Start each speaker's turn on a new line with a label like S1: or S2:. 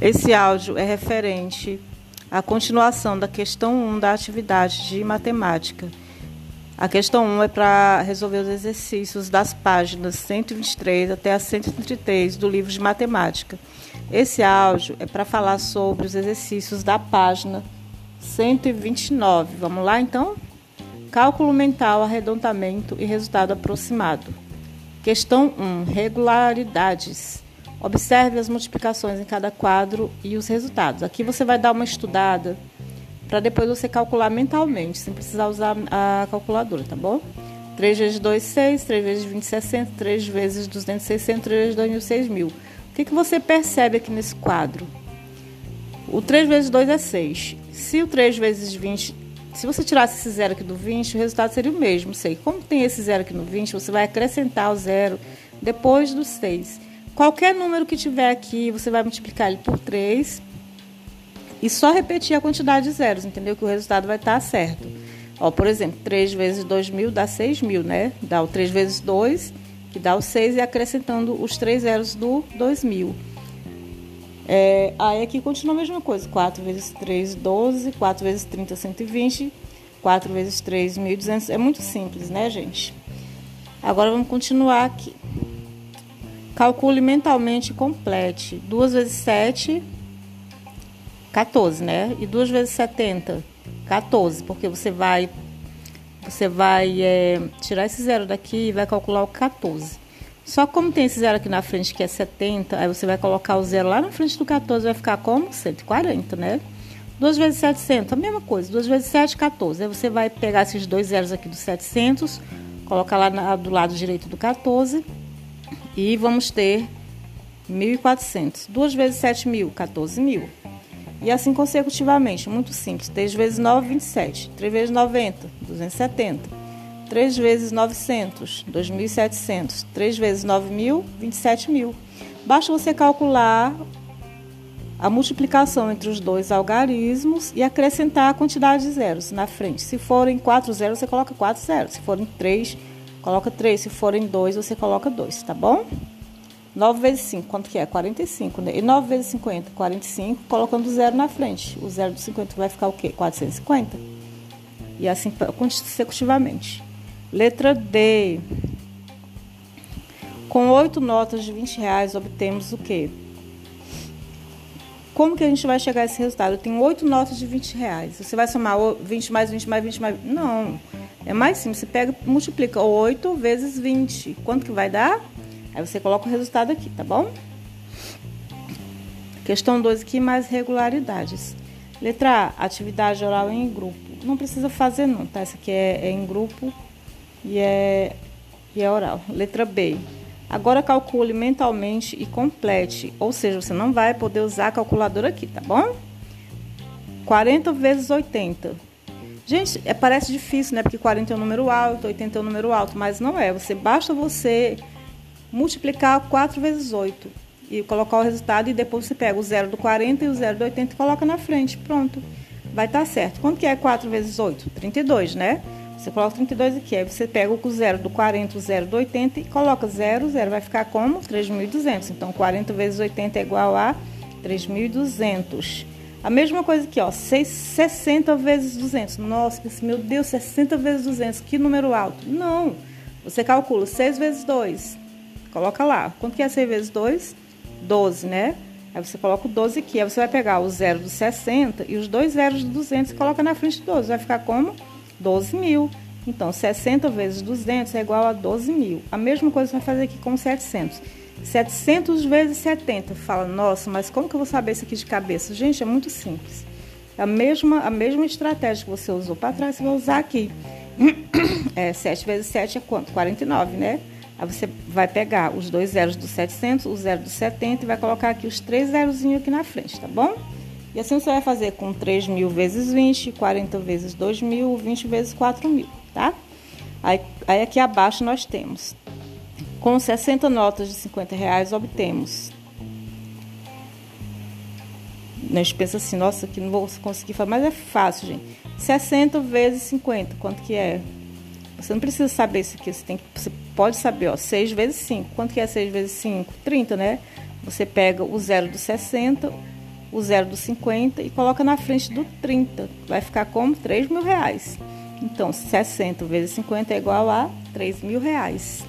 S1: Esse áudio é referente à continuação da questão 1 da atividade de matemática. A questão 1 é para resolver os exercícios das páginas 123 até a 133 do livro de matemática. Esse áudio é para falar sobre os exercícios da página 129. Vamos lá então? Cálculo mental, arredondamento e resultado aproximado. Questão 1: regularidades. Observe as multiplicações em cada quadro e os resultados. Aqui você vai dar uma estudada para depois você calcular mentalmente, sem precisar usar a calculadora, tá bom? 3 vezes 2, 6, 3 vezes 20, 60, 3 vezes 200, 600, 3 vezes 2 mil, 6 mil. O que, que você percebe aqui nesse quadro? O 3 vezes 2 é 6. Se o 3 vezes 20, se você tirasse esse zero aqui do 20, o resultado seria o mesmo. Sei. Como tem esse zero aqui no 20, você vai acrescentar o zero depois do 6. Qualquer número que tiver aqui, você vai multiplicar ele por 3 e só repetir a quantidade de zeros, entendeu? Que o resultado vai estar certo. Ó, por exemplo, 3 vezes 2 mil dá 6 mil, né? Dá o 3 vezes 2, que dá o 6, e acrescentando os 3 zeros do 2 mil. É, aí aqui continua a mesma coisa. 4 vezes 3, 12. 4 vezes 30, 120. 4 vezes 3, 1.200. É muito simples, né, gente? Agora vamos continuar aqui. Calcule mentalmente e complete. 2 vezes 7, 14, né? E 2 vezes 70, 14, porque você vai você vai é, tirar esse zero daqui e vai calcular o 14. Só como tem esse zero aqui na frente que é 70, aí você vai colocar o zero lá na frente do 14, vai ficar como? 140, né? 2 vezes 700, a mesma coisa. 2 vezes 7, 14. Aí você vai pegar esses dois zeros aqui do 700, colocar lá na, do lado direito do 14 e vamos ter 1.400. 2 vezes 7 mil, 14 mil. E assim consecutivamente, muito simples. 3 vezes 9, 27. 3 vezes 90, 270. 3 vezes 900, 2.700. 3 vezes 9.000, 27 mil. Basta você calcular a multiplicação entre os dois algarismos e acrescentar a quantidade de zeros na frente. Se forem 4 zeros, você coloca 4 zeros. Se forem 3, coloca 3. Se forem 2, você coloca 2, tá bom? 9 vezes 5, quanto que é? 45, né? E 9 vezes 50, 45, colocando o zero na frente. O zero do 50 vai ficar o quê? 450. E assim consecutivamente. Letra D. Com oito notas de 20 reais, obtemos o quê? Como que a gente vai chegar a esse resultado? Eu tenho oito notas de 20 reais. Você vai somar 20 mais 20 mais 20 mais... Não. É mais simples. Você pega, multiplica 8 vezes 20. Quanto que vai dar? Aí você coloca o resultado aqui, tá bom? Questão 2 aqui, mais regularidades. Letra A, atividade oral em grupo. Não precisa fazer não, tá? Essa aqui é, é em grupo e é, e é oral. Letra B. Agora calcule mentalmente e complete. Ou seja, você não vai poder usar a calculadora aqui, tá bom? 40 vezes 80. Gente, é, parece difícil, né? Porque 40 é um número alto, 80 é um número alto, mas não é. Você basta você multiplicar 4 vezes 8 e colocar o resultado e depois você pega o zero do 40 e o zero do 80 e coloca na frente. Pronto. Vai estar tá certo. Quanto que é 4 vezes 8? 32, né? Você coloca 32 aqui, aí você pega o zero do 40, o zero do 80 e coloca 0, 0. Vai ficar como? 3.200. Então, 40 vezes 80 é igual a 3.200. A mesma coisa aqui, ó, 6, 60 vezes 200. Nossa, meu Deus, 60 vezes 200, que número alto. Não, você calcula 6 vezes 2, Coloca lá. Quanto que é 6 vezes 2? 12, né? Aí você coloca o 12 aqui. Aí você vai pegar o zero do 60 e os dois zeros do 200 e coloca na frente do 12. Vai ficar como? 12 mil. Então, 60 vezes 200 é igual a 12 mil. A mesma coisa você vai fazer aqui com 700. 700 vezes 70. Fala, nossa, mas como que eu vou saber isso aqui de cabeça? Gente, é muito simples. A mesma, a mesma estratégia que você usou para trás, você vai usar aqui. É, 7 vezes 7 é quanto? 49, né? Aí você vai pegar os dois zeros do 700, o zero do 70 e vai colocar aqui os três zerozinhos aqui na frente, tá bom? E assim você vai fazer com 3 mil vezes 20, 40 vezes 2 mil, 20 vezes 4 mil, tá? Aí, aí aqui abaixo nós temos, com 60 notas de 50 reais, obtemos. A gente pensa assim, nossa, que não vou conseguir fazer, mas é fácil, gente. 60 vezes 50, quanto que é? Você não precisa saber isso aqui, você, tem você pode saber, ó, 6 vezes 5. Quanto que é 6 vezes 5? 30, né? Você pega o zero do 60, o zero do 50 e coloca na frente do 30. Vai ficar como 3 mil reais. Então, 60 vezes 50 é igual a 3 mil reais.